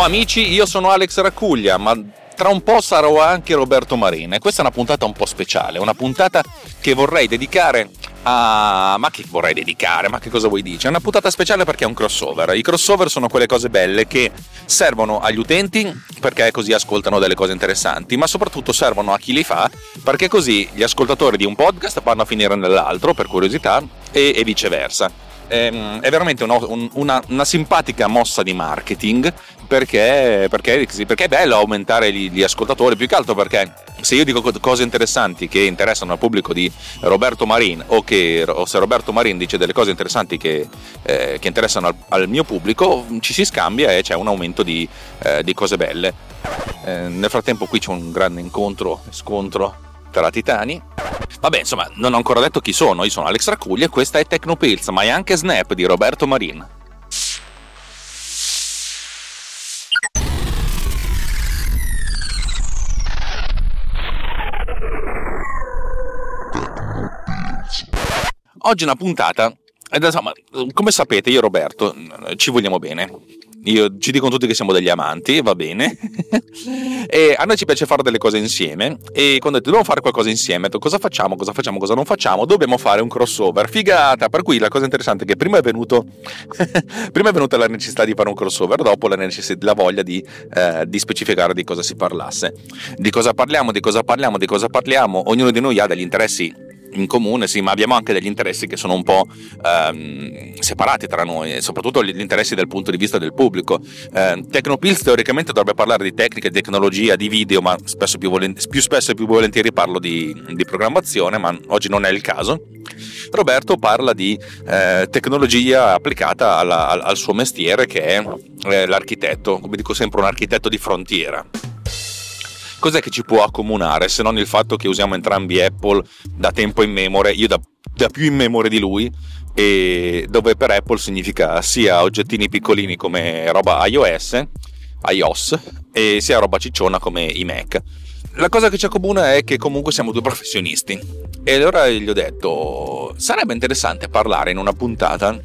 Ciao amici, io sono Alex Raccuglia, ma tra un po' sarò anche Roberto Marina e questa è una puntata un po' speciale, una puntata che vorrei dedicare a... ma che vorrei dedicare, ma che cosa vuoi dire? È una puntata speciale perché è un crossover. I crossover sono quelle cose belle che servono agli utenti perché così ascoltano delle cose interessanti, ma soprattutto servono a chi li fa perché così gli ascoltatori di un podcast vanno a finire nell'altro per curiosità e, e viceversa ehm, è veramente una, una, una, simpatica mossa di marketing perché, perché, perché è bello aumentare gli, gli, ascoltatori, più che altro perché se io dico cose interessanti che interessano al pubblico di Roberto Marin o, che, o se Roberto Marin dice delle cose interessanti che, eh, che interessano al, al, mio pubblico, ci si scambia e c'è un aumento di, eh, di cose belle. Eh, nel frattempo qui c'è un grande incontro, scontro tra titani. Vabbè, insomma, non ho ancora detto chi sono. Io sono Alex Racuglia e questa è Tecnopills, ma è anche Snap di Roberto Marin. Oggi una puntata, ed insomma, come sapete io e Roberto ci vogliamo bene io ci dicono tutti che siamo degli amanti, va bene. e a noi ci piace fare delle cose insieme. E quando ho detto dobbiamo fare qualcosa insieme, ho detto cosa facciamo, cosa facciamo, cosa non facciamo, dobbiamo fare un crossover. Figata! Per cui la cosa interessante è che prima è venuto prima è venuta la necessità di fare un crossover, dopo la, la voglia di, eh, di specificare di cosa si parlasse. Di cosa parliamo, di cosa parliamo, di cosa parliamo. Ognuno di noi ha degli interessi in comune, sì, ma abbiamo anche degli interessi che sono un po' ehm, separati tra noi, soprattutto gli interessi dal punto di vista del pubblico. Eh, Tecnopills teoricamente dovrebbe parlare di tecnica, tecnologia, di video, ma spesso più, volent- più spesso e più volentieri parlo di, di, programmazione, ma oggi non è il caso. Roberto parla di eh, tecnologia applicata alla, al, al, suo mestiere che è eh, l'architetto, come dico sempre un architetto di frontiera cos'è che ci può accomunare se non il fatto che usiamo entrambi Apple da tempo in memoria, io da, da più in memoria di lui, e dove per Apple significa sia oggettini piccolini come roba iOS, iOS e sia roba cicciona come i Mac. La cosa che ci accomuna è che comunque siamo due professionisti e allora gli ho detto sarebbe interessante parlare in una puntata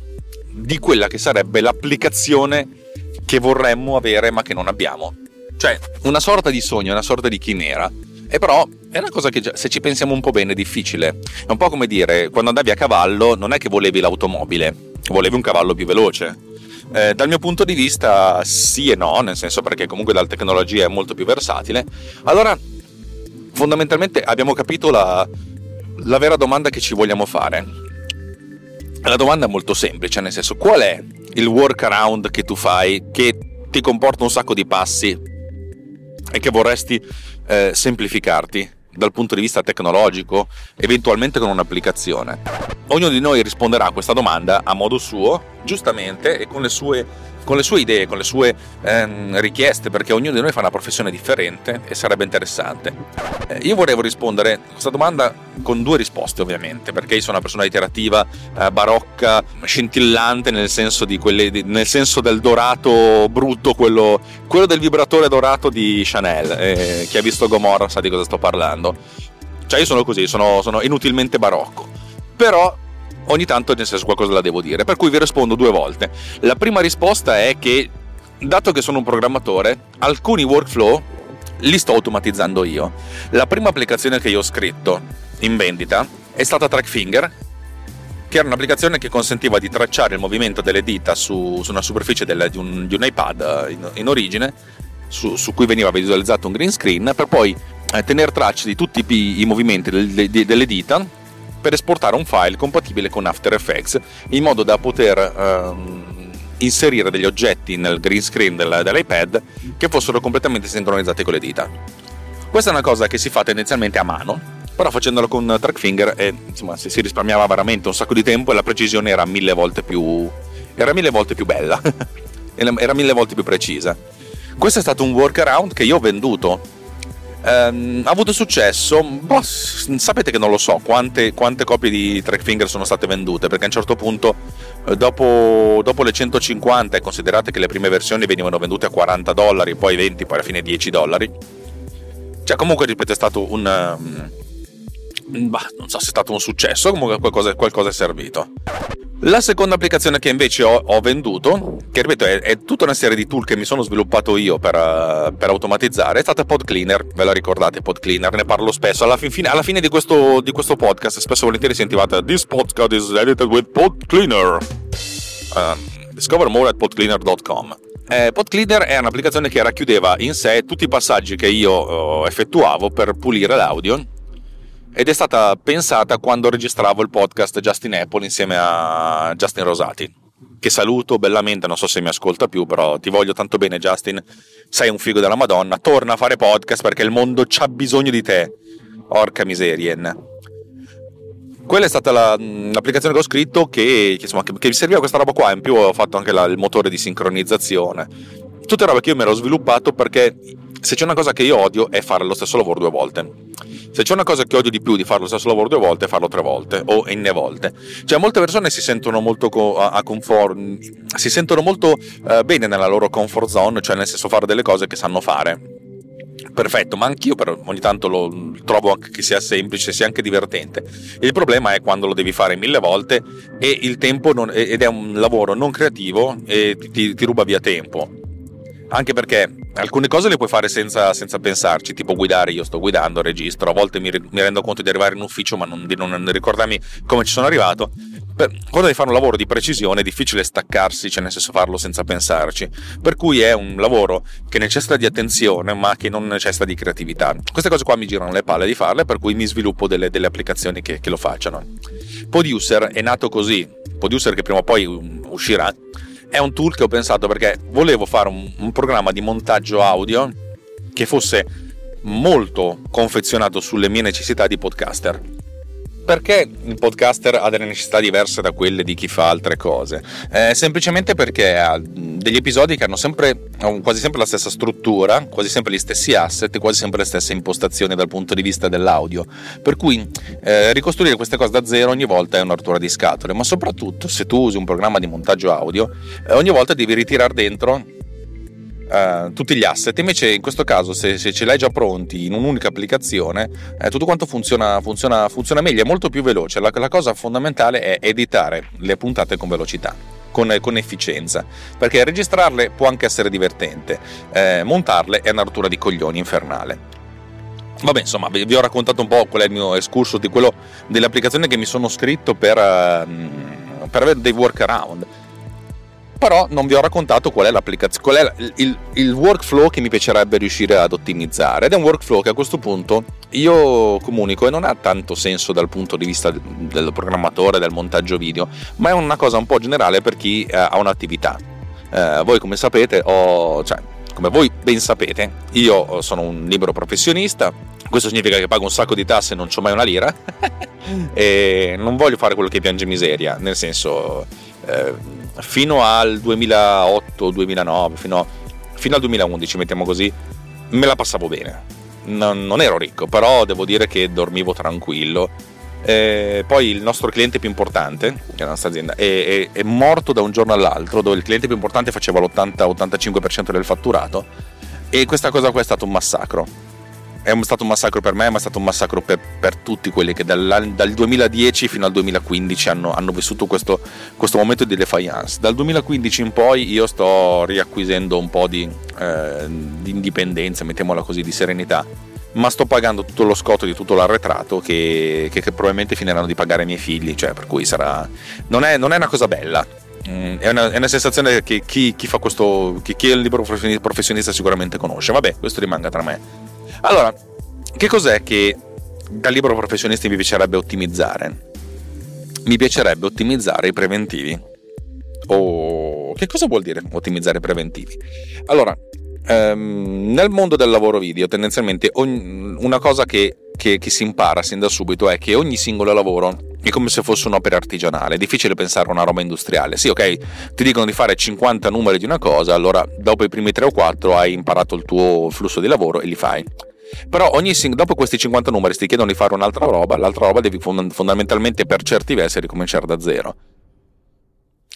di quella che sarebbe l'applicazione che vorremmo avere ma che non abbiamo cioè, una sorta di sogno, una sorta di chimera. E però è una cosa che se ci pensiamo un po' bene è difficile. È un po' come dire, quando andavi a cavallo non è che volevi l'automobile, volevi un cavallo più veloce. Eh, dal mio punto di vista sì e no, nel senso perché comunque la tecnologia è molto più versatile. Allora, fondamentalmente abbiamo capito la, la vera domanda che ci vogliamo fare. La domanda è molto semplice, nel senso qual è il workaround che tu fai che ti comporta un sacco di passi e che vorresti eh, semplificarti dal punto di vista tecnologico, eventualmente con un'applicazione. Ognuno di noi risponderà a questa domanda a modo suo, giustamente e con le sue con le sue idee, con le sue ehm, richieste, perché ognuno di noi fa una professione differente e sarebbe interessante. Eh, io vorrei rispondere a questa domanda con due risposte, ovviamente, perché io sono una persona iterativa, eh, barocca, scintillante nel senso, quelle, nel senso, del dorato brutto, quello, quello, del vibratore dorato di Chanel. Eh, chi ha visto Gomorra sa di cosa sto parlando. Cioè, io sono così, sono, sono inutilmente barocco. Però ogni tanto nel senso qualcosa la devo dire, per cui vi rispondo due volte. La prima risposta è che, dato che sono un programmatore, alcuni workflow li sto automatizzando io. La prima applicazione che io ho scritto in vendita è stata Trackfinger, che era un'applicazione che consentiva di tracciare il movimento delle dita su, su una superficie del, di, un, di, un, iPad in, in origine, su, su, cui veniva visualizzato un green screen, per poi eh, tenere traccia di tutti i, i movimenti del, de, delle dita per esportare un file compatibile con After Effects in modo da poter ehm, inserire degli oggetti nel green screen del, dell'iPad che fossero completamente sincronizzati con le dita. Questa è una cosa che si fa tendenzialmente a mano, però facendolo con track finger eh, si risparmiava veramente un sacco di tempo e la precisione era mille volte più, era mille volte più bella, era mille volte più precisa. Questo è stato un workaround che io ho venduto ehm, ha avuto successo, boh, sapete che non lo so quante, quante copie di Trackfinger sono state vendute, perché a un certo punto, eh, dopo, dopo, le 150, e considerate che le prime versioni venivano vendute a 40 dollari, poi 20, poi alla fine 10 dollari, cioè comunque ripeto è stato un... Um, bah, non so se è stato un successo, comunque qualcosa, qualcosa è servito. La seconda applicazione che invece ho, ho venduto, che ripeto è, è, tutta una serie di tool che mi sono sviluppato io per, uh, per, automatizzare, è stata PodCleaner, ve la ricordate PodCleaner, ne parlo spesso, alla, fin, alla fine di questo, di questo, podcast spesso e volentieri sentivate This podcast is edited with PodCleaner. Uh, discover more at podcleaner.com. Eh, PodCleaner è un'applicazione che racchiudeva in sé tutti i passaggi che io uh, effettuavo per pulire l'audio ed è stata pensata quando registravo il podcast Justin Apple insieme a Justin Rosati che saluto bellamente, non so se mi ascolta più, però ti voglio tanto bene Justin, sei un figo della Madonna, torna a fare podcast perché il mondo c'ha bisogno di te. Orca miseria. Quella è stata la, l'applicazione che ho scritto che, che, insomma, che, che, mi serviva questa roba qua, in più ho fatto anche la, il motore di sincronizzazione. Tutte robe che io mi ero sviluppato perché se c'è una cosa che io odio è fare lo stesso lavoro due volte. Se c'è una cosa che odio di più di fare lo stesso lavoro due volte, è farlo tre volte o n volte. Cioè, molte persone si sentono molto co- a comfort, si sentono molto uh, bene nella loro comfort zone, cioè nel senso fare delle cose che sanno fare. Perfetto, ma anch'io però ogni tanto lo trovo anche che sia semplice, sia anche divertente. Il problema è quando lo devi fare mille volte e il tempo non, ed è un lavoro non creativo e ti, ti ruba via tempo anche perché alcune cose le puoi fare senza, senza, pensarci, tipo guidare, io sto guidando, registro, a volte mi, mi rendo conto di arrivare in ufficio ma non, di non ricordarmi come ci sono arrivato. Per, quando devi fare un lavoro di precisione è difficile staccarsi, cioè nel senso farlo senza pensarci, per cui è un lavoro che necessita di attenzione ma che non necessita di creatività. Queste cose qua mi girano le palle di farle, per cui mi sviluppo delle, delle applicazioni che, che lo facciano. Producer è nato così, Producer che prima o poi uscirà, è un tool che ho pensato perché volevo fare un, un programma di montaggio audio che fosse molto confezionato sulle mie necessità di podcaster perché il podcaster ha delle necessità diverse da quelle di chi fa altre cose? Eh, semplicemente perché ha degli episodi che hanno sempre, quasi sempre la stessa struttura, quasi sempre gli stessi asset, quasi sempre le stesse impostazioni dal punto di vista dell'audio. Per cui eh, ricostruire queste cose da zero ogni volta è una rottura di scatole, ma soprattutto se tu usi un programma di montaggio audio, eh, ogni volta devi ritirare dentro Uh, tutti gli asset. Invece, in questo caso, se, se, ce l'hai già pronti in un'unica applicazione, eh, tutto quanto funziona, funziona, funziona, meglio, è molto più veloce. La, la, cosa fondamentale è editare le puntate con velocità. Con, con efficienza perché registrarle può anche essere divertente, eh, montarle è una rottura di coglioni infernale. Vabbè, insomma, vi, ho raccontato un po' qual è il mio escurso di quello dell'applicazione che mi sono scritto per, uh, per avere dei workaround però non vi ho raccontato qual è l'applicazione, qual è il, il, workflow che mi piacerebbe riuscire ad ottimizzare ed è un workflow che a questo punto io comunico e non ha tanto senso dal punto di vista del programmatore, del montaggio video, ma è una cosa un po' generale per chi eh, ha un'attività. Eh, voi come sapete, ho, cioè, come voi ben sapete, io sono un libero professionista, questo significa che pago un sacco di tasse e non ho mai una lira e non voglio fare quello che piange miseria, nel senso... Eh, fino al 2008-2009, fino, fino, al 2011, mettiamo così, me la passavo bene. Non, non ero ricco, però devo dire che dormivo tranquillo. Eh, poi il nostro cliente più importante, che è la nostra azienda, è, è, è, morto da un giorno all'altro, dove il cliente più importante faceva l'80-85% del fatturato. E questa cosa qua è stato un massacro è stato un massacro per me, ma è stato un massacro per, per tutti quelli che dal, dal, 2010 fino al 2015 hanno, hanno vissuto questo, questo, momento di defiance. Dal 2015 in poi io sto riacquisendo un po' di, eh, di indipendenza, mettiamola così, di serenità ma sto pagando tutto lo scotto di tutto l'arretrato che, che, che, probabilmente finiranno di pagare i miei figli, cioè per cui sarà... Non è, non è una cosa bella, mm, è, una, è una, sensazione che chi, chi fa questo, chi, chi, è il libero professionista sicuramente conosce, vabbè questo rimanga tra me. Allora, che cos'è che da libero professionista mi piacerebbe ottimizzare? mi piacerebbe ottimizzare i preventivi. O che cosa vuol dire ottimizzare i preventivi? Allora, ehm, nel mondo del lavoro video, tendenzialmente ogni, una cosa che, che, che si impara sin da subito è che ogni singolo lavoro è come se fosse un'opera artigianale, è difficile pensare a una roba industriale. Sì, ok, ti dicono di fare 50 numeri di una cosa, allora dopo i primi 3 o 4 hai imparato il tuo flusso di lavoro e li fai. Però ogni, dopo questi 50 numeri ti chiedono di fare un'altra roba, l'altra roba devi fondamentalmente per certi versi ricominciare da zero.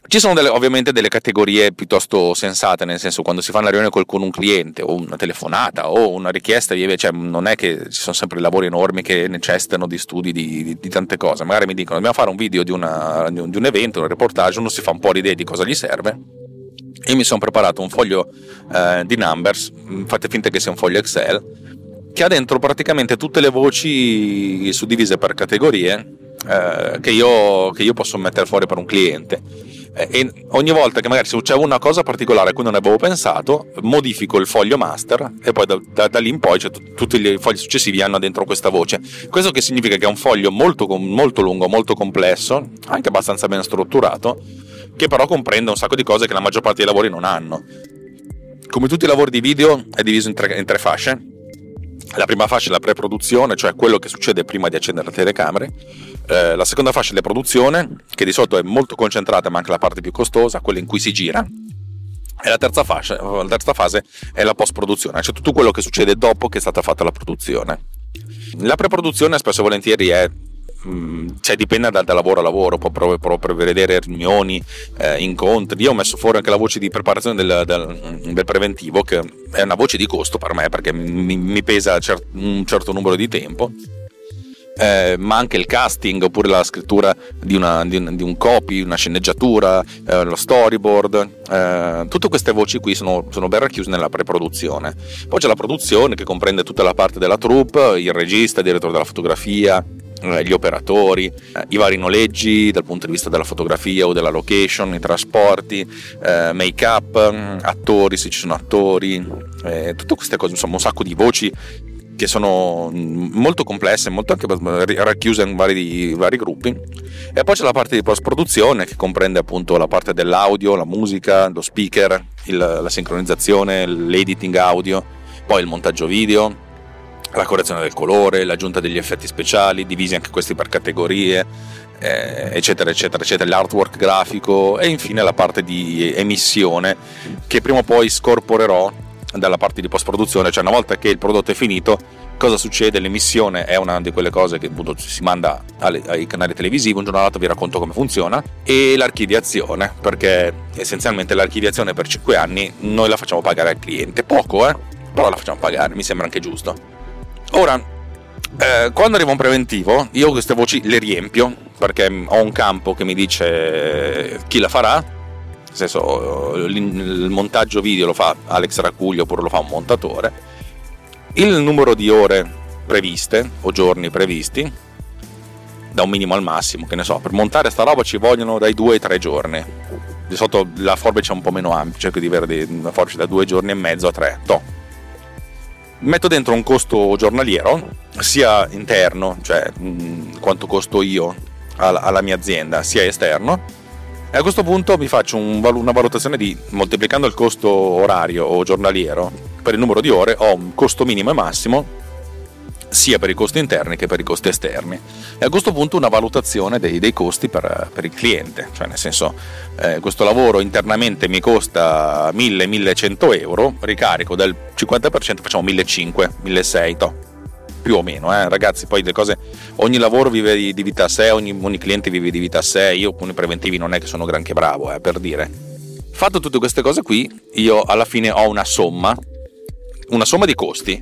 Ci sono delle, ovviamente delle categorie piuttosto sensate, nel senso quando si fa una riunione con un cliente o una telefonata o una richiesta, cioè non è che ci sono sempre lavori enormi che necessitano di studi di, di, di tante cose, magari mi dicono dobbiamo fare un video di, una, di, un, evento, un reportage, uno si fa un po' l'idea di cosa gli serve. Io mi sono preparato un foglio eh, di numbers, fate finta che sia un foglio Excel, che ha dentro praticamente tutte le voci suddivise per categorie eh, che, io, che, io, posso mettere fuori per un cliente. Eh, e ogni volta che magari succede una cosa particolare a cui non avevo pensato, modifico il foglio master e poi da, da, da lì in poi cioè, t- tutti i fogli successivi hanno dentro questa voce. Questo che significa che è un foglio molto, molto lungo, molto complesso, anche abbastanza ben strutturato, che però comprende un sacco di cose che la maggior parte dei lavori non hanno. Come tutti i lavori di video è diviso in tre, in tre fasce la prima fascia è la pre-produzione, cioè quello che succede prima di accendere le telecamere. Eh, la seconda fascia è la produzione, che di solito è molto concentrata, ma anche la parte più costosa, quella in cui si gira. E la terza, fascia, la terza fase è la post-produzione, cioè tutto quello che succede dopo che è stata fatta la produzione. La pre-produzione spesso e volentieri è Mm, cioè dipende da, da, lavoro a lavoro, può, può prevedere riunioni, eh, incontri. Io ho messo fuori anche la voce di preparazione del, del, del, preventivo, che è una voce di costo per me perché mi, mi pesa cer- un certo numero di tempo. Eh, ma anche il casting oppure la scrittura di, una, di, un, di un, copy, una sceneggiatura, eh, lo storyboard, eh, tutte queste voci qui sono, sono ben racchiuse nella pre-produzione. Poi c'è la produzione che comprende tutta la parte della troupe, il regista, il direttore della fotografia, gli operatori, eh, i vari noleggi dal punto di vista della fotografia o della location, i trasporti, eh, make up, mm, attori se ci sono attori, eh, tutte queste cose, insomma un sacco di voci che sono mm, molto complesse, molto anche racchiuse in vari, vari gruppi. E poi c'è la parte di post produzione che comprende appunto la parte dell'audio, la musica, lo speaker, il, la sincronizzazione, l'editing audio, poi il montaggio video la correzione del colore, l'aggiunta degli effetti speciali, divisi anche questi per categorie, eh, eccetera, eccetera, eccetera, l'artwork grafico e infine la parte di emissione che prima o poi scorporerò dalla parte di post produzione, cioè una volta che il prodotto è finito, cosa succede? L'emissione è una di quelle cose che appunto si manda alle, ai canali televisivi, un giorno all'altro vi racconto come funziona, e l'archiviazione, perché essenzialmente l'archiviazione per 5 anni noi la facciamo pagare al cliente, poco eh, però la facciamo pagare, mi sembra anche giusto. Ora, eh, quando arriva un preventivo, io queste voci le riempio perché ho un campo che mi dice chi la farà. Nel senso, il montaggio video lo fa Alex Racuglio oppure lo fa un montatore. Il numero di ore previste o giorni previsti, da un minimo al massimo, che ne so, per montare sta roba ci vogliono dai 2 ai 3 giorni. Di sotto la forbice è un po' meno ampia, cerco di avere una forbice da 2 giorni e mezzo a 3. Toh metto dentro un costo giornaliero, sia interno, cioè mh, quanto costo io alla, alla, mia azienda, sia esterno. E a questo punto mi faccio un, una valutazione di moltiplicando il costo orario o giornaliero per il numero di ore, ho un costo minimo e massimo sia per i costi interni che per i costi esterni. E a questo punto una valutazione dei, dei costi per, per, il cliente, cioè nel senso eh, questo lavoro internamente mi costa 1000-1100 euro, ricarico del 50% facciamo 1500-1600 più o meno, eh? ragazzi. Poi le cose, ogni lavoro vive di, di vita a sé, ogni, ogni, cliente vive di vita a sé. Io con i preventivi non è che sono granché bravo, eh, per dire. Fatto tutte queste cose qui, io alla fine ho una somma, una somma di costi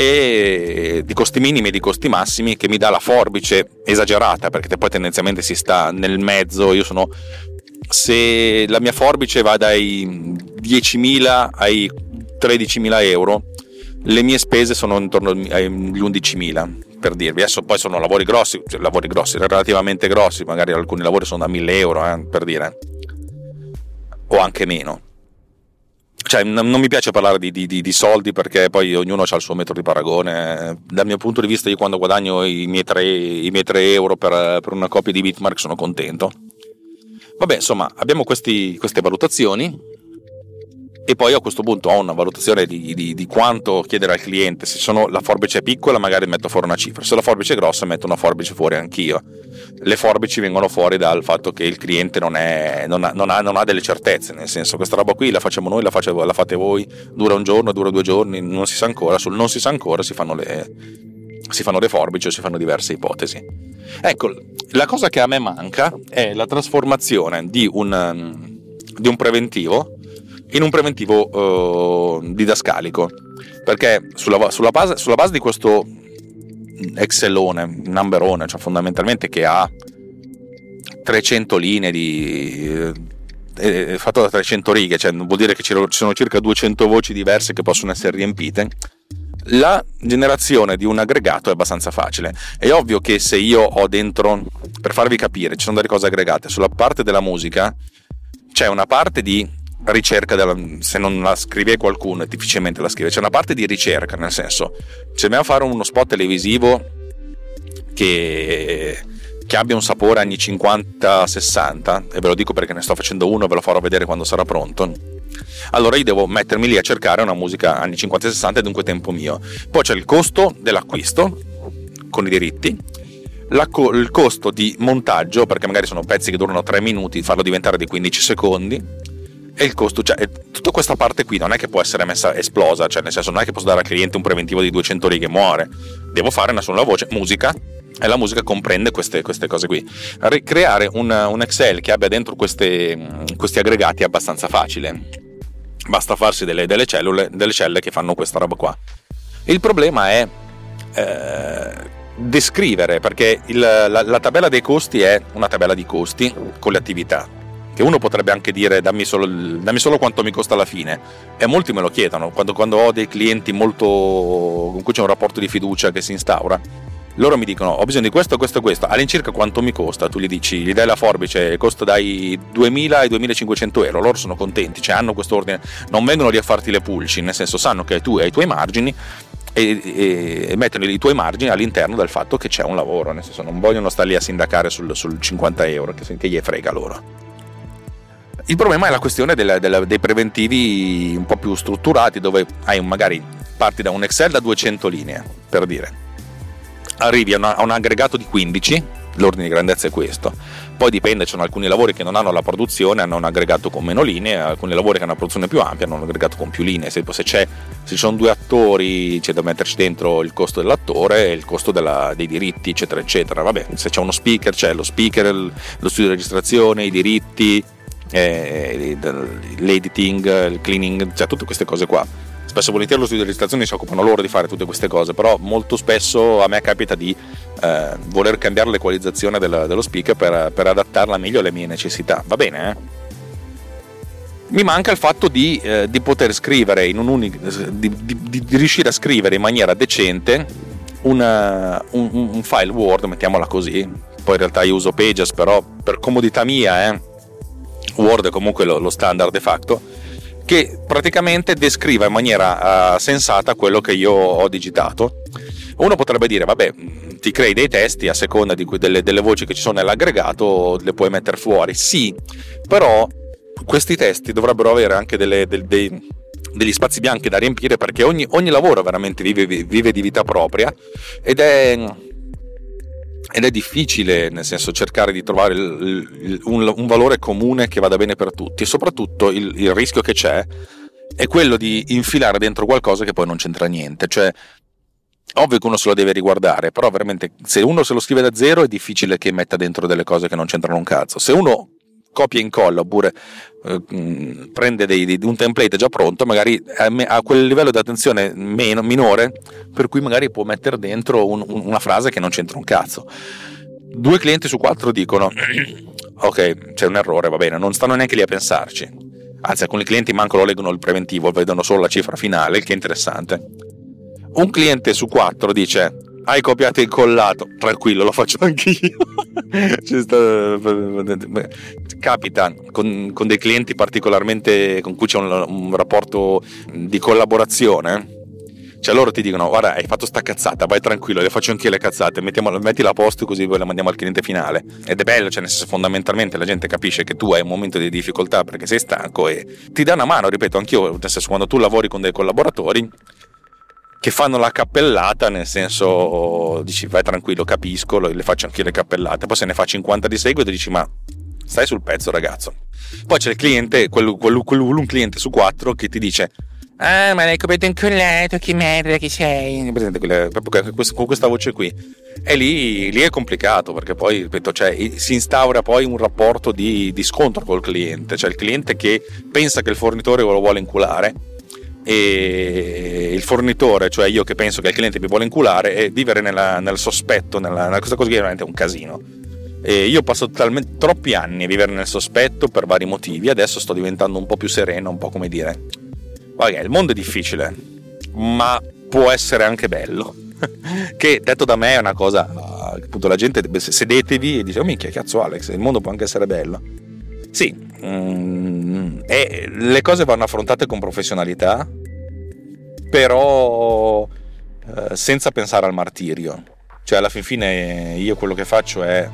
e di costi minimi e di costi massimi che mi dà la forbice esagerata perché poi tendenzialmente si sta nel mezzo. Io sono se la mia forbice va dai 10.000 ai 13.000 euro le mie spese sono intorno agli 11.000 per dirvi. Adesso poi sono lavori grossi cioè lavori grossi relativamente grossi magari alcuni lavori sono da 1.000 euro eh, per dire o anche meno cioè, non mi piace parlare di, di, di, soldi perché poi ognuno ha il suo metodo di paragone. Dal mio punto di vista, io quando guadagno i miei 3, i miei 3 euro per, per, una copia di Bitmark sono contento. Vabbè, insomma, abbiamo questi, queste valutazioni e poi a questo punto ho una valutazione di, di, di, quanto chiedere al cliente. Se sono, la forbice è piccola, magari metto fuori una cifra, se la forbice è grossa, metto una forbice fuori anch'io. Le forbici vengono fuori dal fatto che il cliente non, è, non, ha, non, ha, non ha, delle certezze, nel senso questa roba qui la facciamo noi, la, faccio, la, fate voi, dura un giorno, dura due giorni, non si sa ancora, sul non si sa ancora si fanno le, si fanno le forbici o si fanno diverse ipotesi. Ecco, la cosa che a me manca è la trasformazione di un, di un preventivo in un preventivo uh, didascalico perché sulla, sulla, base, sulla, base, di questo Excelone, numberone, cioè fondamentalmente che ha 300 linee di, eh, fatto da 300 righe, cioè vuol dire che ci sono circa 200 voci diverse che possono essere riempite. La generazione di un aggregato è abbastanza facile. È ovvio che se io ho dentro, per farvi capire, ci sono delle cose aggregate. Sulla parte della musica c'è una parte di ricerca della, se non la scrive qualcuno difficilmente la scrive. C'è una parte di ricerca nel senso se dobbiamo fare uno spot televisivo che, che abbia un sapore anni 50-60 e ve lo dico perché ne sto facendo uno e ve lo farò vedere quando sarà pronto allora io devo mettermi lì a cercare una musica anni 50-60 e dunque tempo mio. Poi c'è il costo dell'acquisto con i diritti la, il costo di montaggio perché magari sono pezzi che durano 3 minuti farlo diventare di 15 secondi e il costo, cioè tutta questa parte qui non è che può essere messa esplosa, cioè nel senso non è che posso dare al cliente un preventivo di 200 righe e muore, devo fare una sola voce, musica, e la musica comprende queste, queste cose qui. Creare un, un, Excel che abbia dentro queste, questi aggregati è abbastanza facile, basta farsi delle, delle, cellule, delle celle che fanno questa roba qua. Il problema è... Eh, descrivere perché il, la, la tabella dei costi è una tabella di costi con le attività che uno potrebbe anche dire dammi solo, dammi solo, quanto mi costa alla fine e molti me lo chiedono quando, quando ho dei clienti molto con cui c'è un rapporto di fiducia che si instaura loro mi dicono ho bisogno di questo, questo e questo all'incirca quanto mi costa? Tu gli dici gli dai la forbice costa dai 2000 ai 2500 euro loro sono contenti cioè hanno questo ordine non vengono lì a farti le pulci nel senso sanno che tu hai i tuoi margini e, e, e, mettono i tuoi margini all'interno del fatto che c'è un lavoro, nel senso non vogliono stare lì a sindacare sul, sul 50 euro, che, che gli frega loro. Il problema è la questione della, della, dei preventivi un po' più strutturati, dove hai magari parti da un Excel da 200 linee, per dire. Arrivi a, una, a un aggregato di 15, l'ordine di grandezza è questo. Poi dipende, ci sono alcuni lavori che non hanno la produzione, hanno un aggregato con meno linee, alcuni lavori che hanno una produzione più ampia, hanno un aggregato con più linee. Se, se, se ci sono due attori, c'è da metterci dentro il costo dell'attore e il costo della, dei diritti, eccetera, eccetera. Vabbè, se c'è uno speaker, c'è lo speaker, lo studio di registrazione, i diritti, eh, l'editing, il cleaning, cioè tutte queste cose qua. Spesso volentieri lo studio di registrazione si occupano loro di fare tutte queste cose, però molto spesso a me capita di eh, voler cambiare l'equalizzazione della, dello speaker per, per, adattarla meglio alle mie necessità. Va bene, eh? Mi manca il fatto di, eh, di poter scrivere in un unico, di, di, di, riuscire a scrivere in maniera decente una, un, un, file Word, mettiamola così. Poi in realtà io uso Pages, però per comodità mia, eh, Word è comunque lo, lo standard de facto, che praticamente descriva in maniera uh, sensata quello che io ho digitato. Uno potrebbe dire, vabbè, ti crei dei testi a seconda di, delle, delle voci che ci sono nell'aggregato, le puoi mettere fuori. Sì, però questi testi dovrebbero avere anche delle, dei, dei, degli spazi bianchi da riempire perché ogni, ogni lavoro veramente vive, vive, di vita propria ed è ed è difficile, nel senso, cercare di trovare il, il, un, un, valore comune che vada bene per tutti e soprattutto il, il, rischio che c'è è quello di infilare dentro qualcosa che poi non c'entra niente, cioè ovvio che uno se lo deve riguardare, però veramente se uno se lo scrive da zero è difficile che metta dentro delle cose che non c'entrano un cazzo. Se uno copia e incolla oppure eh, prende dei, dei, un template già pronto, magari ha quel livello di attenzione meno, minore, per cui magari può mettere dentro un, un, una frase che non c'entra un cazzo. Due clienti su quattro dicono: Ok, c'è un errore, va bene, non stanno neanche lì a pensarci. Anzi, alcuni clienti manco lo leggono il preventivo, vedono solo la cifra finale, il che è interessante. Un cliente su quattro dice: hai copiato e incollato, tranquillo, lo faccio anch'io. Capita con, con, dei clienti particolarmente con cui c'è un, un rapporto di collaborazione cioè loro ti dicono guarda hai fatto sta cazzata, vai tranquillo, le faccio anch'io le cazzate, mettila a posto così poi la mandiamo al cliente finale. Ed è bello, cioè nel senso fondamentalmente la gente capisce che tu hai un momento di difficoltà perché sei stanco e ti dà una mano, ripeto anch'io, nel senso quando tu lavori con dei collaboratori che fanno la cappellata, nel senso dici vai tranquillo, capisco, le faccio anch'io le cappellate, poi se ne fa 50 di seguito dici ma stai sul pezzo ragazzo. Poi c'è il cliente, quel, quel, quel, un cliente su quattro che ti dice Ah, ma l'hai coperto incollato, che merda che sei. Presente, proprio con questa voce qui. E lì, lì, è complicato perché poi, ripeto, cioè, si instaura poi un rapporto di, di scontro col cliente. Cioè il cliente che pensa che il fornitore lo vuole inculare e il fornitore, cioè io che penso che il cliente mi vuole inculare, e vivere nella, nel sospetto, nella, nella, questa cosa qui è veramente un casino. E io ho passato troppi anni a vivere nel sospetto per vari motivi, adesso sto diventando un po' più sereno, un po' come dire ok, il mondo è difficile, ma può essere anche bello. che detto da me è una cosa, appunto la gente sedetevi e dice, oh minchia, cazzo Alex, il mondo può anche essere bello. Sì, mm, e le cose vanno affrontate con professionalità, però eh, senza pensare al martirio. Cioè alla fin fine io quello che faccio è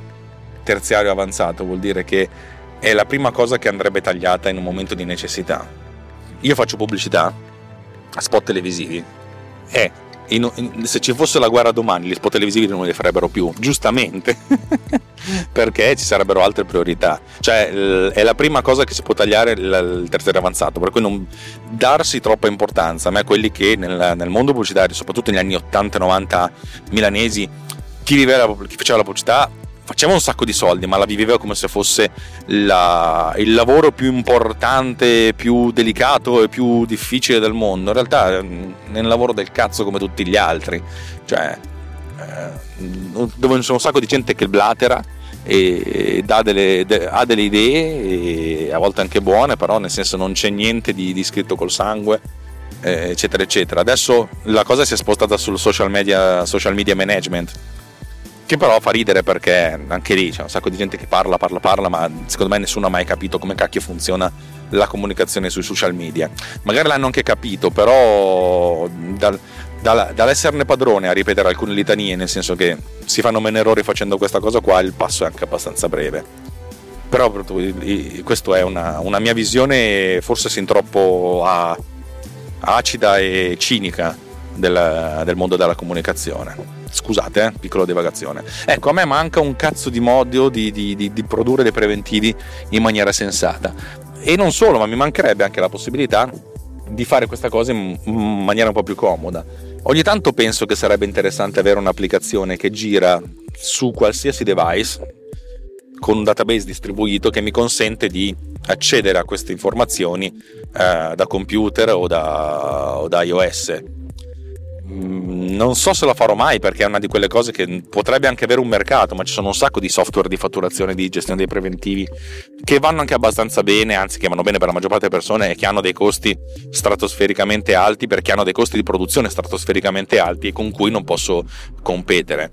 terziario avanzato, vuol dire che è la prima cosa che andrebbe tagliata in un momento di necessità io faccio pubblicità spot televisivi e in, in, se ci fosse la guerra domani gli spot televisivi non li farebbero più giustamente. Perché ci sarebbero altre priorità. Cioè è la prima cosa che si può tagliare il, il terziario avanzato per cui non darsi troppa importanza. A me quelli che nel, nel mondo pubblicitario soprattutto negli anni 80 90 milanesi chi, viveva, chi faceva la pubblicità faceva un sacco di soldi, ma la viveva come se fosse la, il lavoro più importante, più delicato e più difficile del mondo. In realtà mm, è un lavoro del cazzo come tutti gli altri. Cioè, eh, dove c'è un sacco di gente che blatera e delle, de, ha delle idee, a volte anche buone, però nel senso non c'è niente di, di scritto col sangue. Eh, eccetera eccetera adesso la cosa si è spostata sul social media, social media management che però fa ridere perché anche lì c'è un sacco di gente che parla, parla, parla, ma secondo me nessuno ha mai capito come cacchio funziona la comunicazione sui social media. Magari l'hanno anche capito, però dal, dal, dall'esserne padrone a ripetere alcune litanie, nel senso che si fanno meno errori facendo questa cosa qua, il passo è anche abbastanza breve. Però questa è una, una, mia visione forse sin troppo acida e cinica del, del mondo della comunicazione. Scusate, eh, piccola divagazione. Ecco, a me manca un cazzo di modo di, di, di, di produrre dei preventivi in maniera sensata. E non solo, ma mi mancherebbe anche la possibilità di fare questa cosa in maniera un po' più comoda. Ogni tanto penso che sarebbe interessante avere un'applicazione che gira su qualsiasi device con un database distribuito che mi consente di accedere a queste informazioni eh, da computer o da, o da iOS non so se la farò mai perché è una di quelle cose che potrebbe anche avere un mercato, ma ci sono un sacco di software di fatturazione, di gestione dei preventivi che vanno anche abbastanza bene, anzi che vanno bene per la maggior parte delle persone e che hanno dei costi stratosfericamente alti perché hanno dei costi di produzione stratosfericamente alti e con cui non posso competere.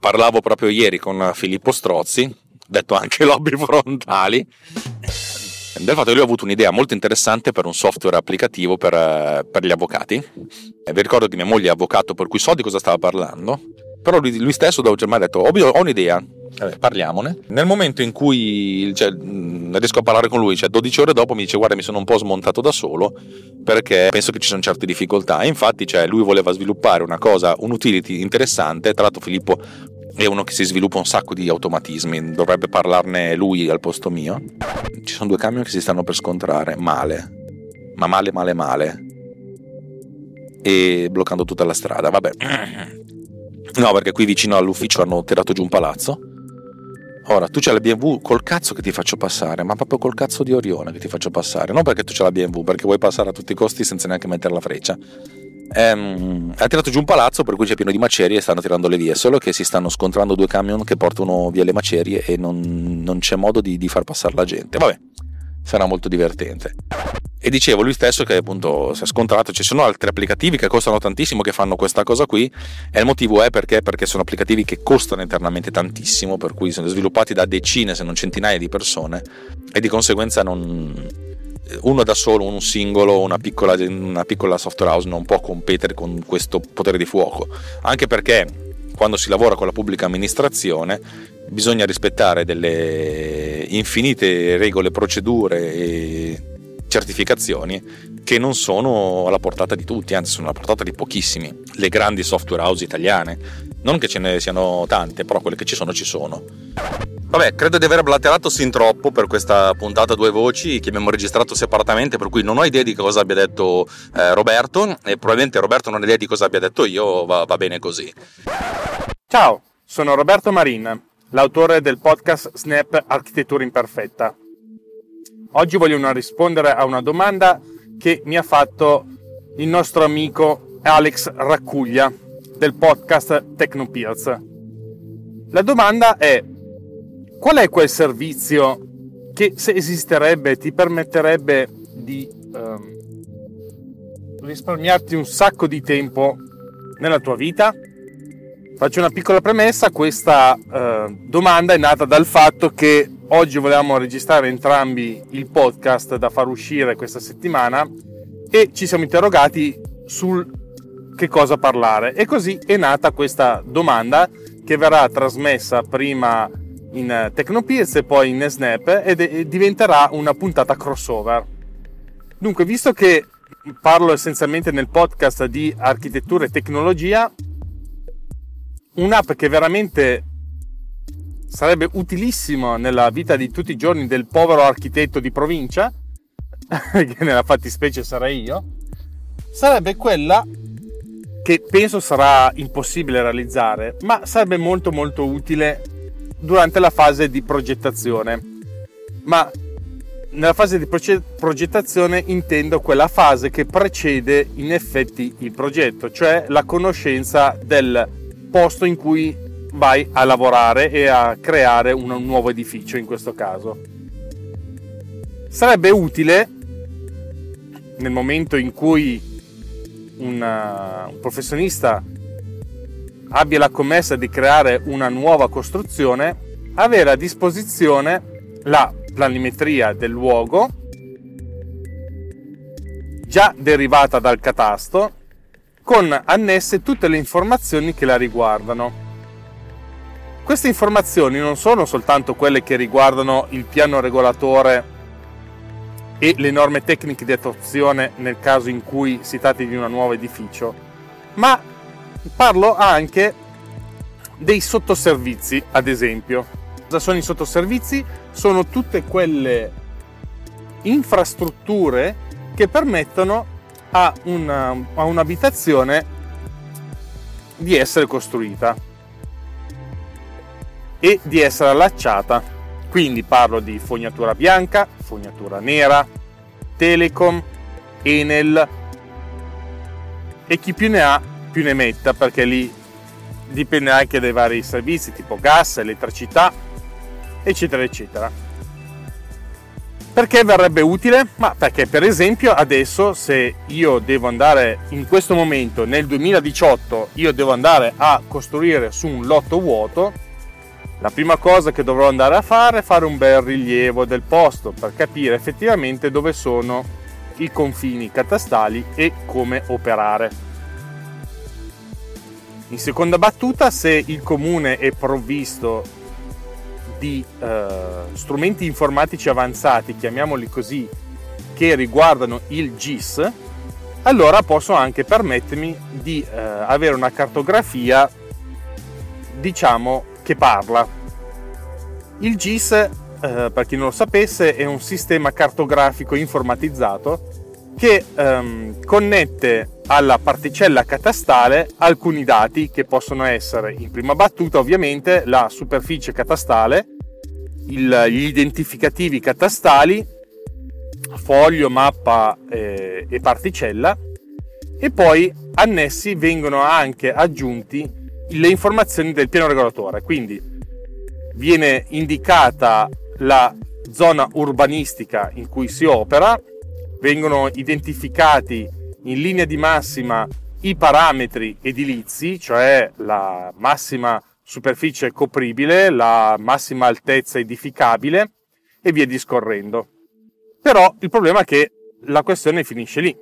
Parlavo proprio ieri con Filippo Strozzi, detto anche lobby frontali, del fatto che lui ha avuto un'idea molto interessante per un software applicativo per, eh, per gli avvocati. E vi ricordo che mia moglie è avvocato, per cui so di cosa stava parlando. Però lui, lui stesso da mi ha detto: Ho, un'idea, Vabbè, parliamone. Nel momento in cui cioè, riesco a parlare con lui, cioè 12 ore dopo mi dice guarda mi sono un po' smontato da solo perché penso che ci sono certe difficoltà. E infatti cioè, lui voleva sviluppare una cosa, un utility interessante. Tra l'altro Filippo è uno che si sviluppa un sacco di automatismi, dovrebbe parlarne lui al posto mio. Ci sono due camion che si stanno per scontrare, male, ma male, male, male. E bloccando tutta la strada, vabbè. No, perché qui vicino all'ufficio hanno tirato giù un palazzo. Ora, tu c'hai la BMW col cazzo che ti faccio passare, ma proprio col cazzo di Orione che ti faccio passare. Non perché tu c'hai la BMW, perché vuoi passare a tutti i costi senza neanche mettere la freccia ehm, ha tirato giù un palazzo per cui c'è pieno di macerie e stanno tirando le vie, solo che si stanno scontrando due camion che portano via le macerie e non, non c'è modo di, di, far passare la gente. Vabbè, sarà molto divertente. e dicevo lui stesso che appunto si è scontrato, ci sono altri applicativi che costano tantissimo che fanno questa cosa qui e il motivo è perché, perché sono applicativi che costano internamente tantissimo, per cui sono sviluppati da decine se non centinaia di persone e di conseguenza non, uno da solo, un singolo, una piccola, una piccola software house non può competere con questo potere di fuoco, anche perché quando si lavora con la pubblica amministrazione bisogna rispettare delle infinite regole, procedure e certificazioni che non sono alla portata di tutti, anzi sono alla portata di pochissimi. Le grandi software house italiane, non che ce ne siano tante, però quelle che ci sono ci sono. Vabbè, credo di aver blatterato sin troppo per questa puntata due voci che abbiamo registrato separatamente, per cui non ho idea di cosa abbia detto eh, Roberto e probabilmente Roberto non ha idea di cosa abbia detto io, va, va bene così. Ciao, sono Roberto Marin, l'autore del podcast Snap Architettura Imperfetta. Oggi voglio rispondere a una domanda che mi ha fatto il nostro amico Alex Raccuglia del podcast Technopeers. La domanda è qual è quel servizio che se esisterebbe ti permetterebbe di um, risparmiarti un sacco di tempo nella tua vita? Faccio una piccola premessa, questa uh, domanda è nata dal fatto che Oggi volevamo registrare entrambi il podcast da far uscire questa settimana e ci siamo interrogati sul che cosa parlare e così è nata questa domanda che verrà trasmessa prima in Tecnopeers e poi in Snap e diventerà una puntata crossover. Dunque, visto che parlo essenzialmente nel podcast di architettura e tecnologia, un'app che veramente sarebbe utilissimo nella vita di tutti i giorni del povero architetto di provincia, che nella fattispecie sarei io, sarebbe quella che penso sarà impossibile realizzare, ma sarebbe molto molto utile durante la fase di progettazione. Ma nella fase di progettazione intendo quella fase che precede in effetti il progetto, cioè la conoscenza del posto in cui vai a lavorare e a creare un nuovo edificio in questo caso. Sarebbe utile nel momento in cui una, un professionista abbia la commessa di creare una nuova costruzione, avere a disposizione la planimetria del luogo già derivata dal catasto con annesse tutte le informazioni che la riguardano. Queste informazioni non sono soltanto quelle che riguardano il piano regolatore e le norme tecniche di attuazione nel caso in cui si tratti di un nuovo edificio, ma parlo anche dei sottoservizi, ad esempio. Cosa sono i sottoservizi? Sono tutte quelle infrastrutture che permettono a, una, a un'abitazione di essere costruita e di essere allacciata. Quindi parlo di fognatura bianca, fognatura nera, Telecom, Enel e chi più ne ha più ne metta perché lì dipende anche dai vari servizi tipo gas, elettricità, eccetera, eccetera. Perché verrebbe utile? Ma perché per esempio adesso se io devo andare in questo momento nel 2018 io devo andare a costruire su un lotto vuoto la prima cosa che dovrò andare a fare è fare un bel rilievo del posto per capire effettivamente dove sono i confini catastali e come operare. In seconda battuta, se il comune è provvisto di eh, strumenti informatici avanzati, chiamiamoli così, che riguardano il GIS, allora posso anche permettermi di eh, avere una cartografia, diciamo, che parla. Il GIS, eh, per chi non lo sapesse, è un sistema cartografico informatizzato che ehm, connette alla particella catastale alcuni dati che possono essere in prima battuta ovviamente la superficie catastale, il, gli identificativi catastali, foglio, mappa eh, e particella e poi annessi vengono anche aggiunti le informazioni del piano regolatore, quindi viene indicata la zona urbanistica in cui si opera, vengono identificati in linea di massima i parametri edilizi, cioè la massima superficie copribile, la massima altezza edificabile e via discorrendo. Però il problema è che la questione finisce lì,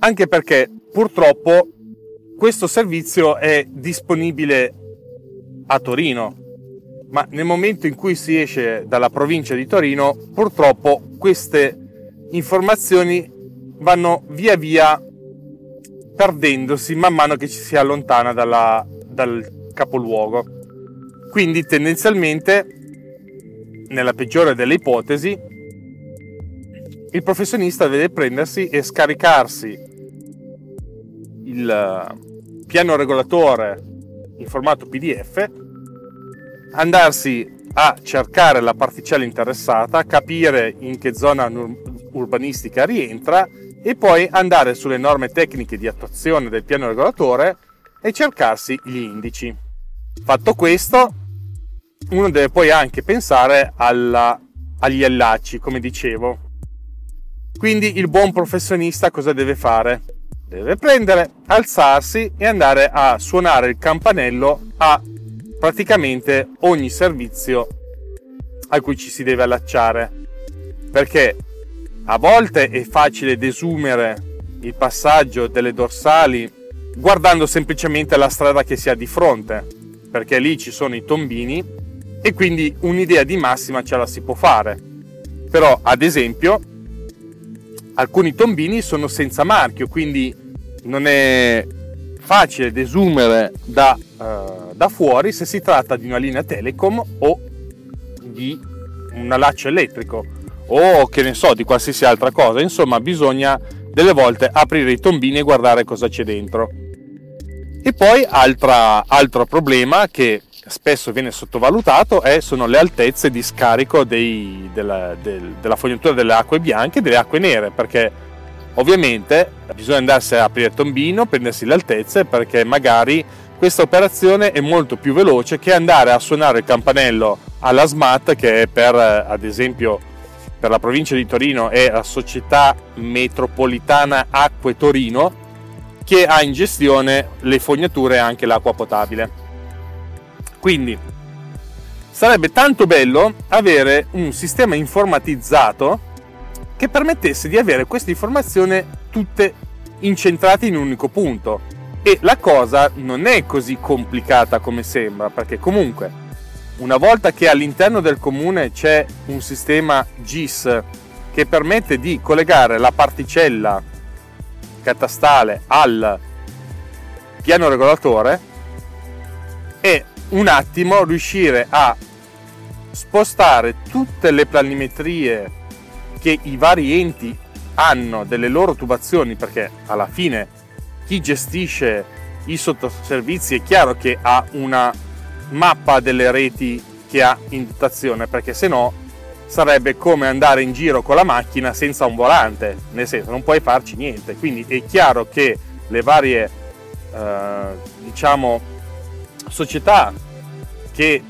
anche perché purtroppo questo servizio è disponibile a Torino, ma nel momento in cui si esce dalla provincia di Torino, purtroppo queste informazioni vanno via via perdendosi man mano che ci si allontana dalla, dal capoluogo. Quindi tendenzialmente, nella peggiore delle ipotesi, il professionista deve prendersi e scaricarsi il piano regolatore in formato PDF, andarsi a cercare la particella interessata, capire in che zona urbanistica rientra e poi andare sulle norme tecniche di attuazione del piano regolatore e cercarsi gli indici. Fatto questo, uno deve poi anche pensare alla, agli allacci, come dicevo. Quindi il buon professionista cosa deve fare? Deve prendere, alzarsi e andare a suonare il campanello a praticamente ogni servizio a cui ci si deve allacciare. Perché a volte è facile desumere il passaggio delle dorsali guardando semplicemente la strada che si ha di fronte, perché lì ci sono i tombini e quindi un'idea di massima ce la si può fare. Però, ad esempio, alcuni tombini sono senza marchio, quindi non è facile desumere da, uh, da fuori se si tratta di una linea telecom o di un allaccio elettrico o che ne so di qualsiasi altra cosa. Insomma, bisogna delle volte aprire i tombini e guardare cosa c'è dentro. E poi altra, altro problema che spesso viene sottovalutato è, sono le altezze di scarico dei, della, del, della fognatura delle acque bianche e delle acque nere, perché ovviamente bisogna andarsi a aprire il tombino, prendersi le altezze, perché magari questa operazione è molto più veloce che andare a suonare il campanello alla SMAT, che è per ad esempio per la provincia di Torino è la Società Metropolitana Acque Torino che ha in gestione le fognature e anche l'acqua potabile. Quindi sarebbe tanto bello avere un sistema informatizzato che permettesse di avere queste informazioni tutte incentrate in un unico punto. E la cosa non è così complicata come sembra, perché comunque una volta che all'interno del comune c'è un sistema GIS che permette di collegare la particella catastale al piano regolatore è un attimo riuscire a spostare tutte le planimetrie che i vari enti hanno delle loro tubazioni perché alla fine chi gestisce i sottoservizi è chiaro che ha una mappa delle reti che ha in dotazione, perché se no sarebbe come andare in giro con la macchina senza un volante, nel senso non puoi farci niente. Quindi è chiaro che le varie eh, diciamo società che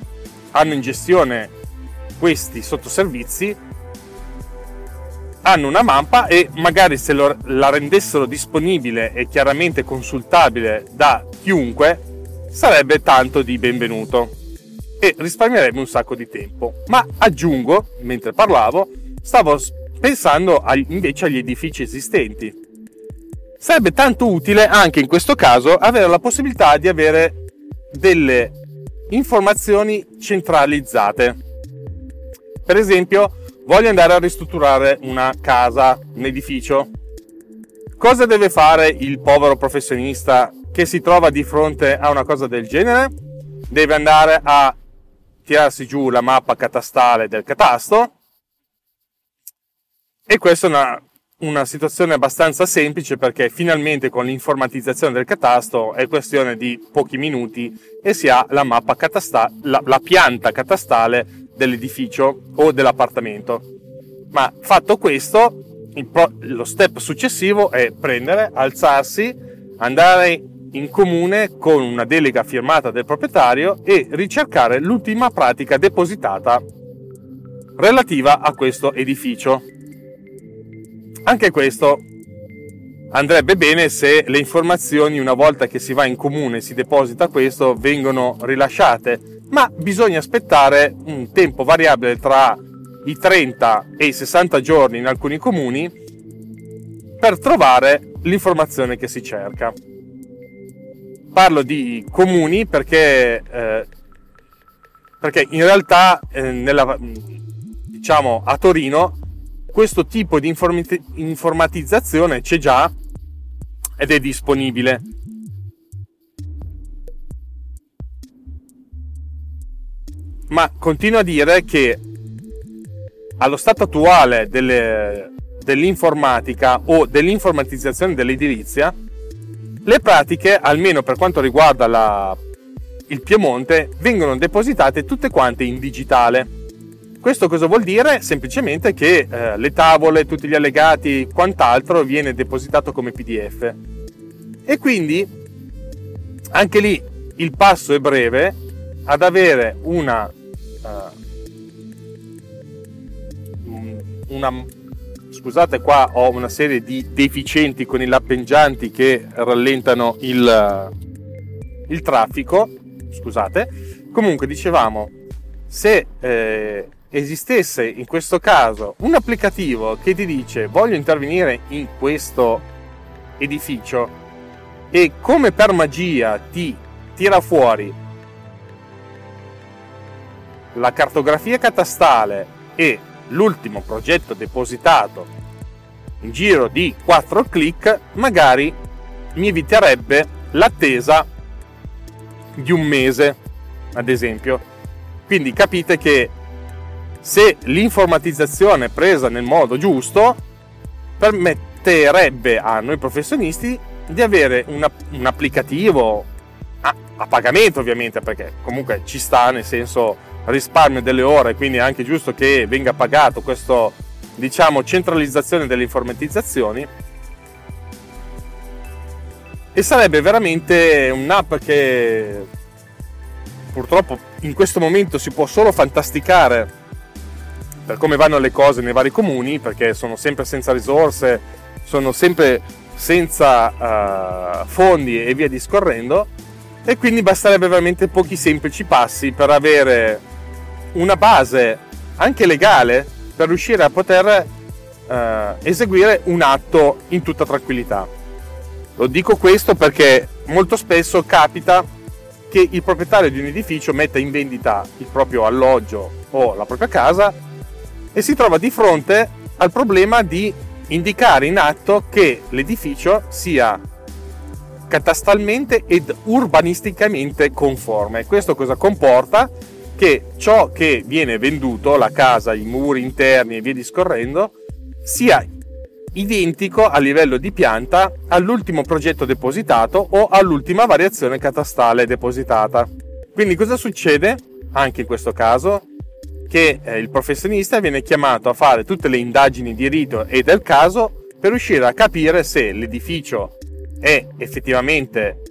hanno in gestione questi sottoservizi hanno una mappa e magari se lo, la rendessero disponibile e chiaramente consultabile da chiunque sarebbe tanto di benvenuto e risparmierebbe un sacco di tempo. Ma aggiungo, mentre parlavo, stavo pensando agli, invece agli edifici esistenti. Sarebbe tanto utile anche in questo caso avere la possibilità di avere delle informazioni centralizzate. Per esempio, voglio andare a ristrutturare una casa, un edificio. Cosa deve fare il povero professionista che si trova di fronte a una cosa del genere deve andare a tirarsi giù la mappa catastale del catasto e questa è una, una situazione abbastanza semplice perché finalmente con l'informatizzazione del catasto è questione di pochi minuti e si ha la mappa catastale, la, la pianta catastale dell'edificio o dell'appartamento. Ma fatto questo, pro, lo step successivo è prendere, alzarsi, andare in comune con una delega firmata del proprietario e ricercare l'ultima pratica depositata relativa a questo edificio. Anche questo andrebbe bene se le informazioni una volta che si va in comune e si deposita questo vengono rilasciate, ma bisogna aspettare un tempo variabile tra i 30 e i 60 giorni in alcuni comuni per trovare l'informazione che si cerca. Parlo di comuni perché, eh, perché in realtà eh, nella, diciamo, a Torino questo tipo di informatizzazione c'è già ed è disponibile. Ma continuo a dire che allo stato attuale delle, dell'informatica o dell'informatizzazione dell'edilizia, le pratiche, almeno per quanto riguarda la, il Piemonte, vengono depositate tutte quante in digitale. Questo cosa vuol dire? Semplicemente che eh, le tavole, tutti gli allegati, quant'altro viene depositato come PDF. E quindi anche lì il passo è breve ad avere una, uh, una scusate qua ho una serie di deficienti con i lappeggianti che rallentano il, il traffico scusate comunque dicevamo se eh, esistesse in questo caso un applicativo che ti dice voglio intervenire in questo edificio e come per magia ti tira fuori la cartografia catastale e l'ultimo progetto depositato in giro di 4 clic magari mi eviterebbe l'attesa di un mese ad esempio quindi capite che se l'informatizzazione presa nel modo giusto, permetterebbe a noi professionisti di avere un, un applicativo a, a, pagamento ovviamente, perché comunque ci sta nel senso risparmio delle ore, quindi è anche giusto che venga pagato questa diciamo centralizzazione delle informatizzazioni. E sarebbe veramente un'app che purtroppo in questo momento si può solo fantasticare per come vanno le cose nei vari comuni, perché sono sempre senza risorse, sono sempre senza uh, fondi e via discorrendo, e quindi basterebbe veramente pochi semplici passi per avere una base anche legale per riuscire a poter uh, eseguire un atto in tutta tranquillità. Lo dico questo perché molto spesso capita che il proprietario di un edificio metta in vendita il proprio alloggio o la propria casa e si trova di fronte al problema di indicare in atto che l'edificio sia catastalmente ed urbanisticamente conforme. Questo cosa comporta? Che ciò che viene venduto, la casa, i muri interni e via discorrendo, sia identico a livello di pianta all'ultimo progetto depositato o all'ultima variazione catastale depositata. Quindi cosa succede? Anche in questo caso che eh, il professionista viene chiamato a fare tutte le indagini di rito e del caso per riuscire a capire se l'edificio è effettivamente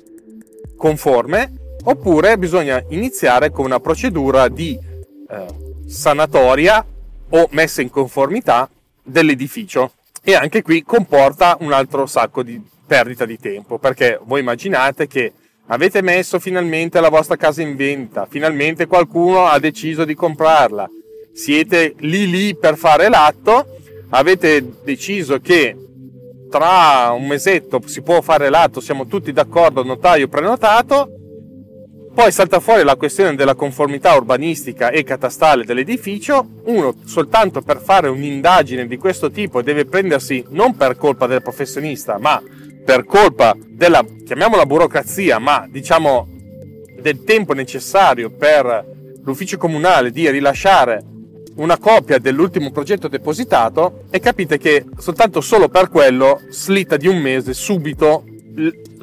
conforme oppure bisogna iniziare con una procedura di eh, sanatoria o messa in conformità dell'edificio. E anche qui comporta un altro sacco di perdita di tempo perché voi immaginate che Avete messo finalmente la vostra casa in vendita, finalmente qualcuno ha deciso di comprarla. Siete lì lì per fare l'atto, avete deciso che tra un mesetto si può fare l'atto, siamo tutti d'accordo, notaio prenotato, poi salta fuori la questione della conformità urbanistica e catastale dell'edificio, uno soltanto per fare un'indagine di questo tipo deve prendersi non per colpa del professionista, ma per colpa della, chiamiamola burocrazia, ma diciamo del tempo necessario per l'ufficio comunale di rilasciare una copia dell'ultimo progetto depositato e capite che soltanto solo per quello slitta di un mese subito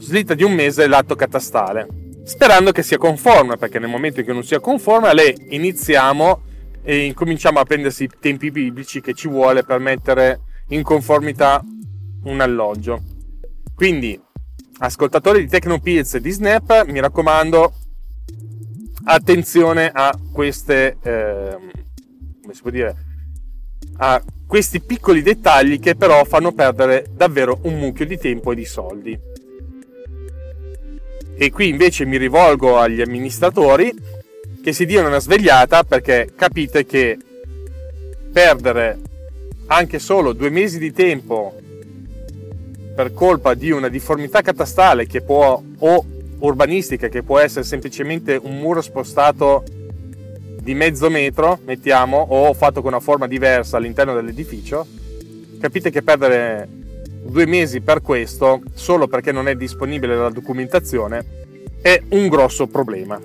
slitta di un mese l'atto catastale sperando che sia conforme perché nel momento in cui non sia conforme le iniziamo e incominciamo a prendersi i tempi biblici che ci vuole per mettere in conformità un alloggio quindi, ascoltatori di Tecnopills e di Snap, mi raccomando, attenzione a queste, eh, come si può dire, a questi piccoli dettagli che però fanno perdere davvero un mucchio di tempo e di soldi. E qui invece mi rivolgo agli amministratori che si diano una svegliata perché capite che perdere anche solo due mesi di tempo per colpa di una difformità catastale che può o urbanistica che può essere semplicemente un muro spostato di mezzo metro, mettiamo, o fatto con una forma diversa all'interno dell'edificio, capite che perdere due mesi per questo, solo perché non è disponibile la documentazione, è un grosso problema.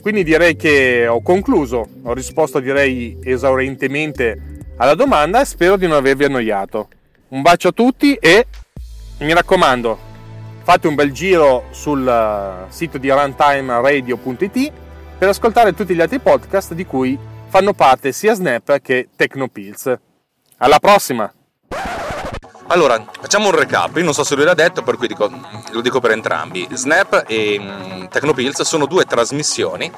Quindi direi che ho concluso, ho risposto direi esaurentemente alla domanda e spero di non avervi annoiato. Un bacio a tutti e mi raccomando, fate un bel giro sul eh, sito di runtimeradio.it per ascoltare tutti gli altri podcast di cui fanno parte sia Snap che Tecnopills. Alla prossima! Allora, facciamo un recap. Io non so se lui l'ha detto, per cui dico, lo dico per entrambi. Snap e mm, Tecnopills sono due trasmissioni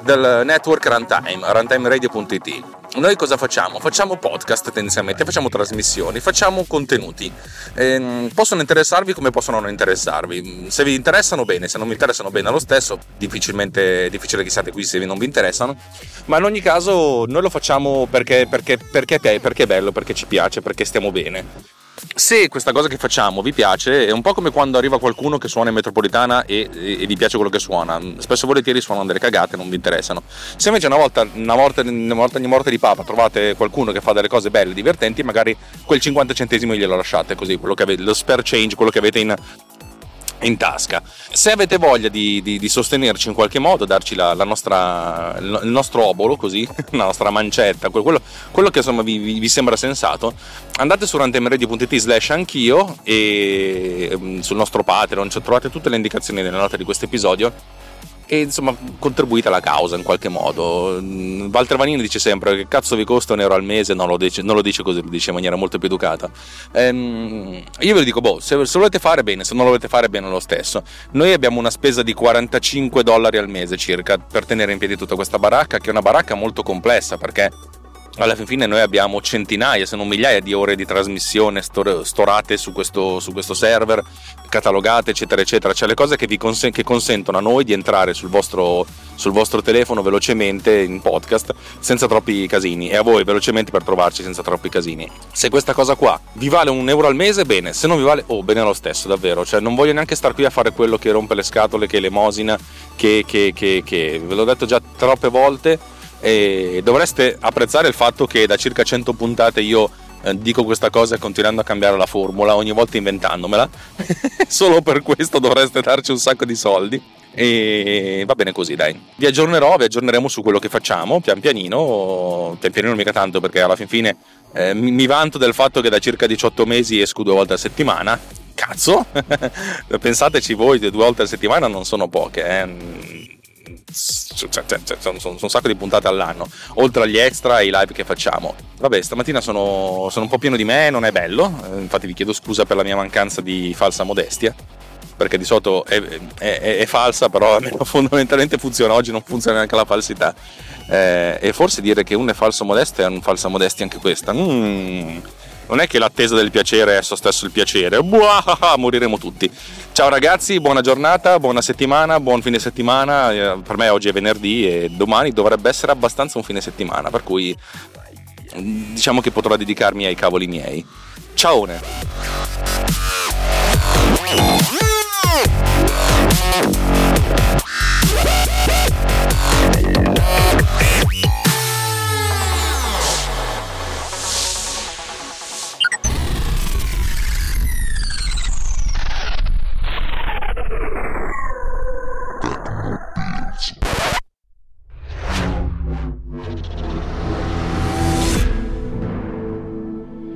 del network Runtime, runtimeradio.it. Noi cosa facciamo? Facciamo podcast tendenzialmente, facciamo trasmissioni, facciamo contenuti. Eh, possono interessarvi come possono non interessarvi. Se vi interessano bene, se non vi interessano bene lo stesso, difficilmente è difficile che siate qui se non vi interessano. Ma in ogni caso noi lo facciamo perché, perché, perché, perché è bello, perché ci piace, perché stiamo bene se questa cosa che facciamo vi piace, è un po' come quando arriva qualcuno che suona in metropolitana e, e, e vi piace quello che suona. Spesso e volentieri suonano delle cagate, non vi interessano. Se invece una volta, una volta, una volta ogni morte di papa trovate qualcuno che fa delle cose belle, divertenti, magari quel 50 centesimo glielo lasciate così, quello che avete, lo spare change, quello che avete in, in tasca. Se avete voglia di, di, di, sostenerci in qualche modo, darci la, la nostra, il nostro obolo, così, la nostra mancetta, quello, quello che insomma vi, vi, sembra sensato, andate su rantemeradio.it slash anch'io e mm, sul nostro Patreon cioè, trovate tutte le indicazioni nelle note di questo episodio e insomma contribuite alla causa in qualche modo. Walter Vanini dice sempre che cazzo vi costa un euro al mese, non lo dice, non lo dice così, lo dice in maniera molto più educata. Ehm, io ve lo dico, boh, se, se, volete fare bene, se non lo volete fare bene lo stesso. Noi abbiamo una spesa di 45 dollari al mese circa per tenere in piedi tutta questa baracca, che è una baracca molto complessa perché alla fine noi abbiamo centinaia, se non migliaia di ore di trasmissione storate su questo, su questo server, catalogate, eccetera, eccetera. Cioè le cose che, vi consen- che consentono a noi di entrare sul vostro, sul vostro, telefono velocemente in podcast senza troppi casini e a voi velocemente per trovarci senza troppi casini. Se questa cosa qua vi vale un euro al mese, bene, se non vi vale, oh, bene lo stesso, davvero. Cioè non voglio neanche star qui a fare quello che rompe le scatole, che elemosina, che, che, che, che ve l'ho detto già troppe volte e dovreste apprezzare il fatto che da circa 100 puntate io eh, dico questa cosa continuando a cambiare la formula, ogni volta inventandomela. Solo per questo dovreste darci un sacco di soldi. E va bene così, dai. Vi aggiornerò, vi aggiorneremo su quello che facciamo, pian pianino, pian pianino mica tanto perché alla fin fine eh, mi vanto del fatto che da circa 18 mesi esco due volte a settimana. Cazzo, pensateci voi, due volte a settimana non sono poche, eh cioè, cioè, cioè, sono, un sacco di puntate all'anno, oltre agli extra e i live che facciamo. Vabbè, stamattina sono, sono un po' pieno di me, non è bello, eh, infatti vi chiedo scusa per la mia mancanza di falsa modestia, perché di solito è, è, è, è falsa, però fondamentalmente funziona, oggi non funziona neanche la falsità. Eh, e forse dire che uno è falso modesto è un falsa modestia anche questa. Mm non è che l'attesa del piacere è esso stesso il piacere. Buah, moriremo tutti. Ciao ragazzi, buona giornata, buona settimana, buon fine settimana. Eh, per me oggi è venerdì e domani dovrebbe essere abbastanza un fine settimana, per cui diciamo che potrò dedicarmi ai cavoli miei. Ciao!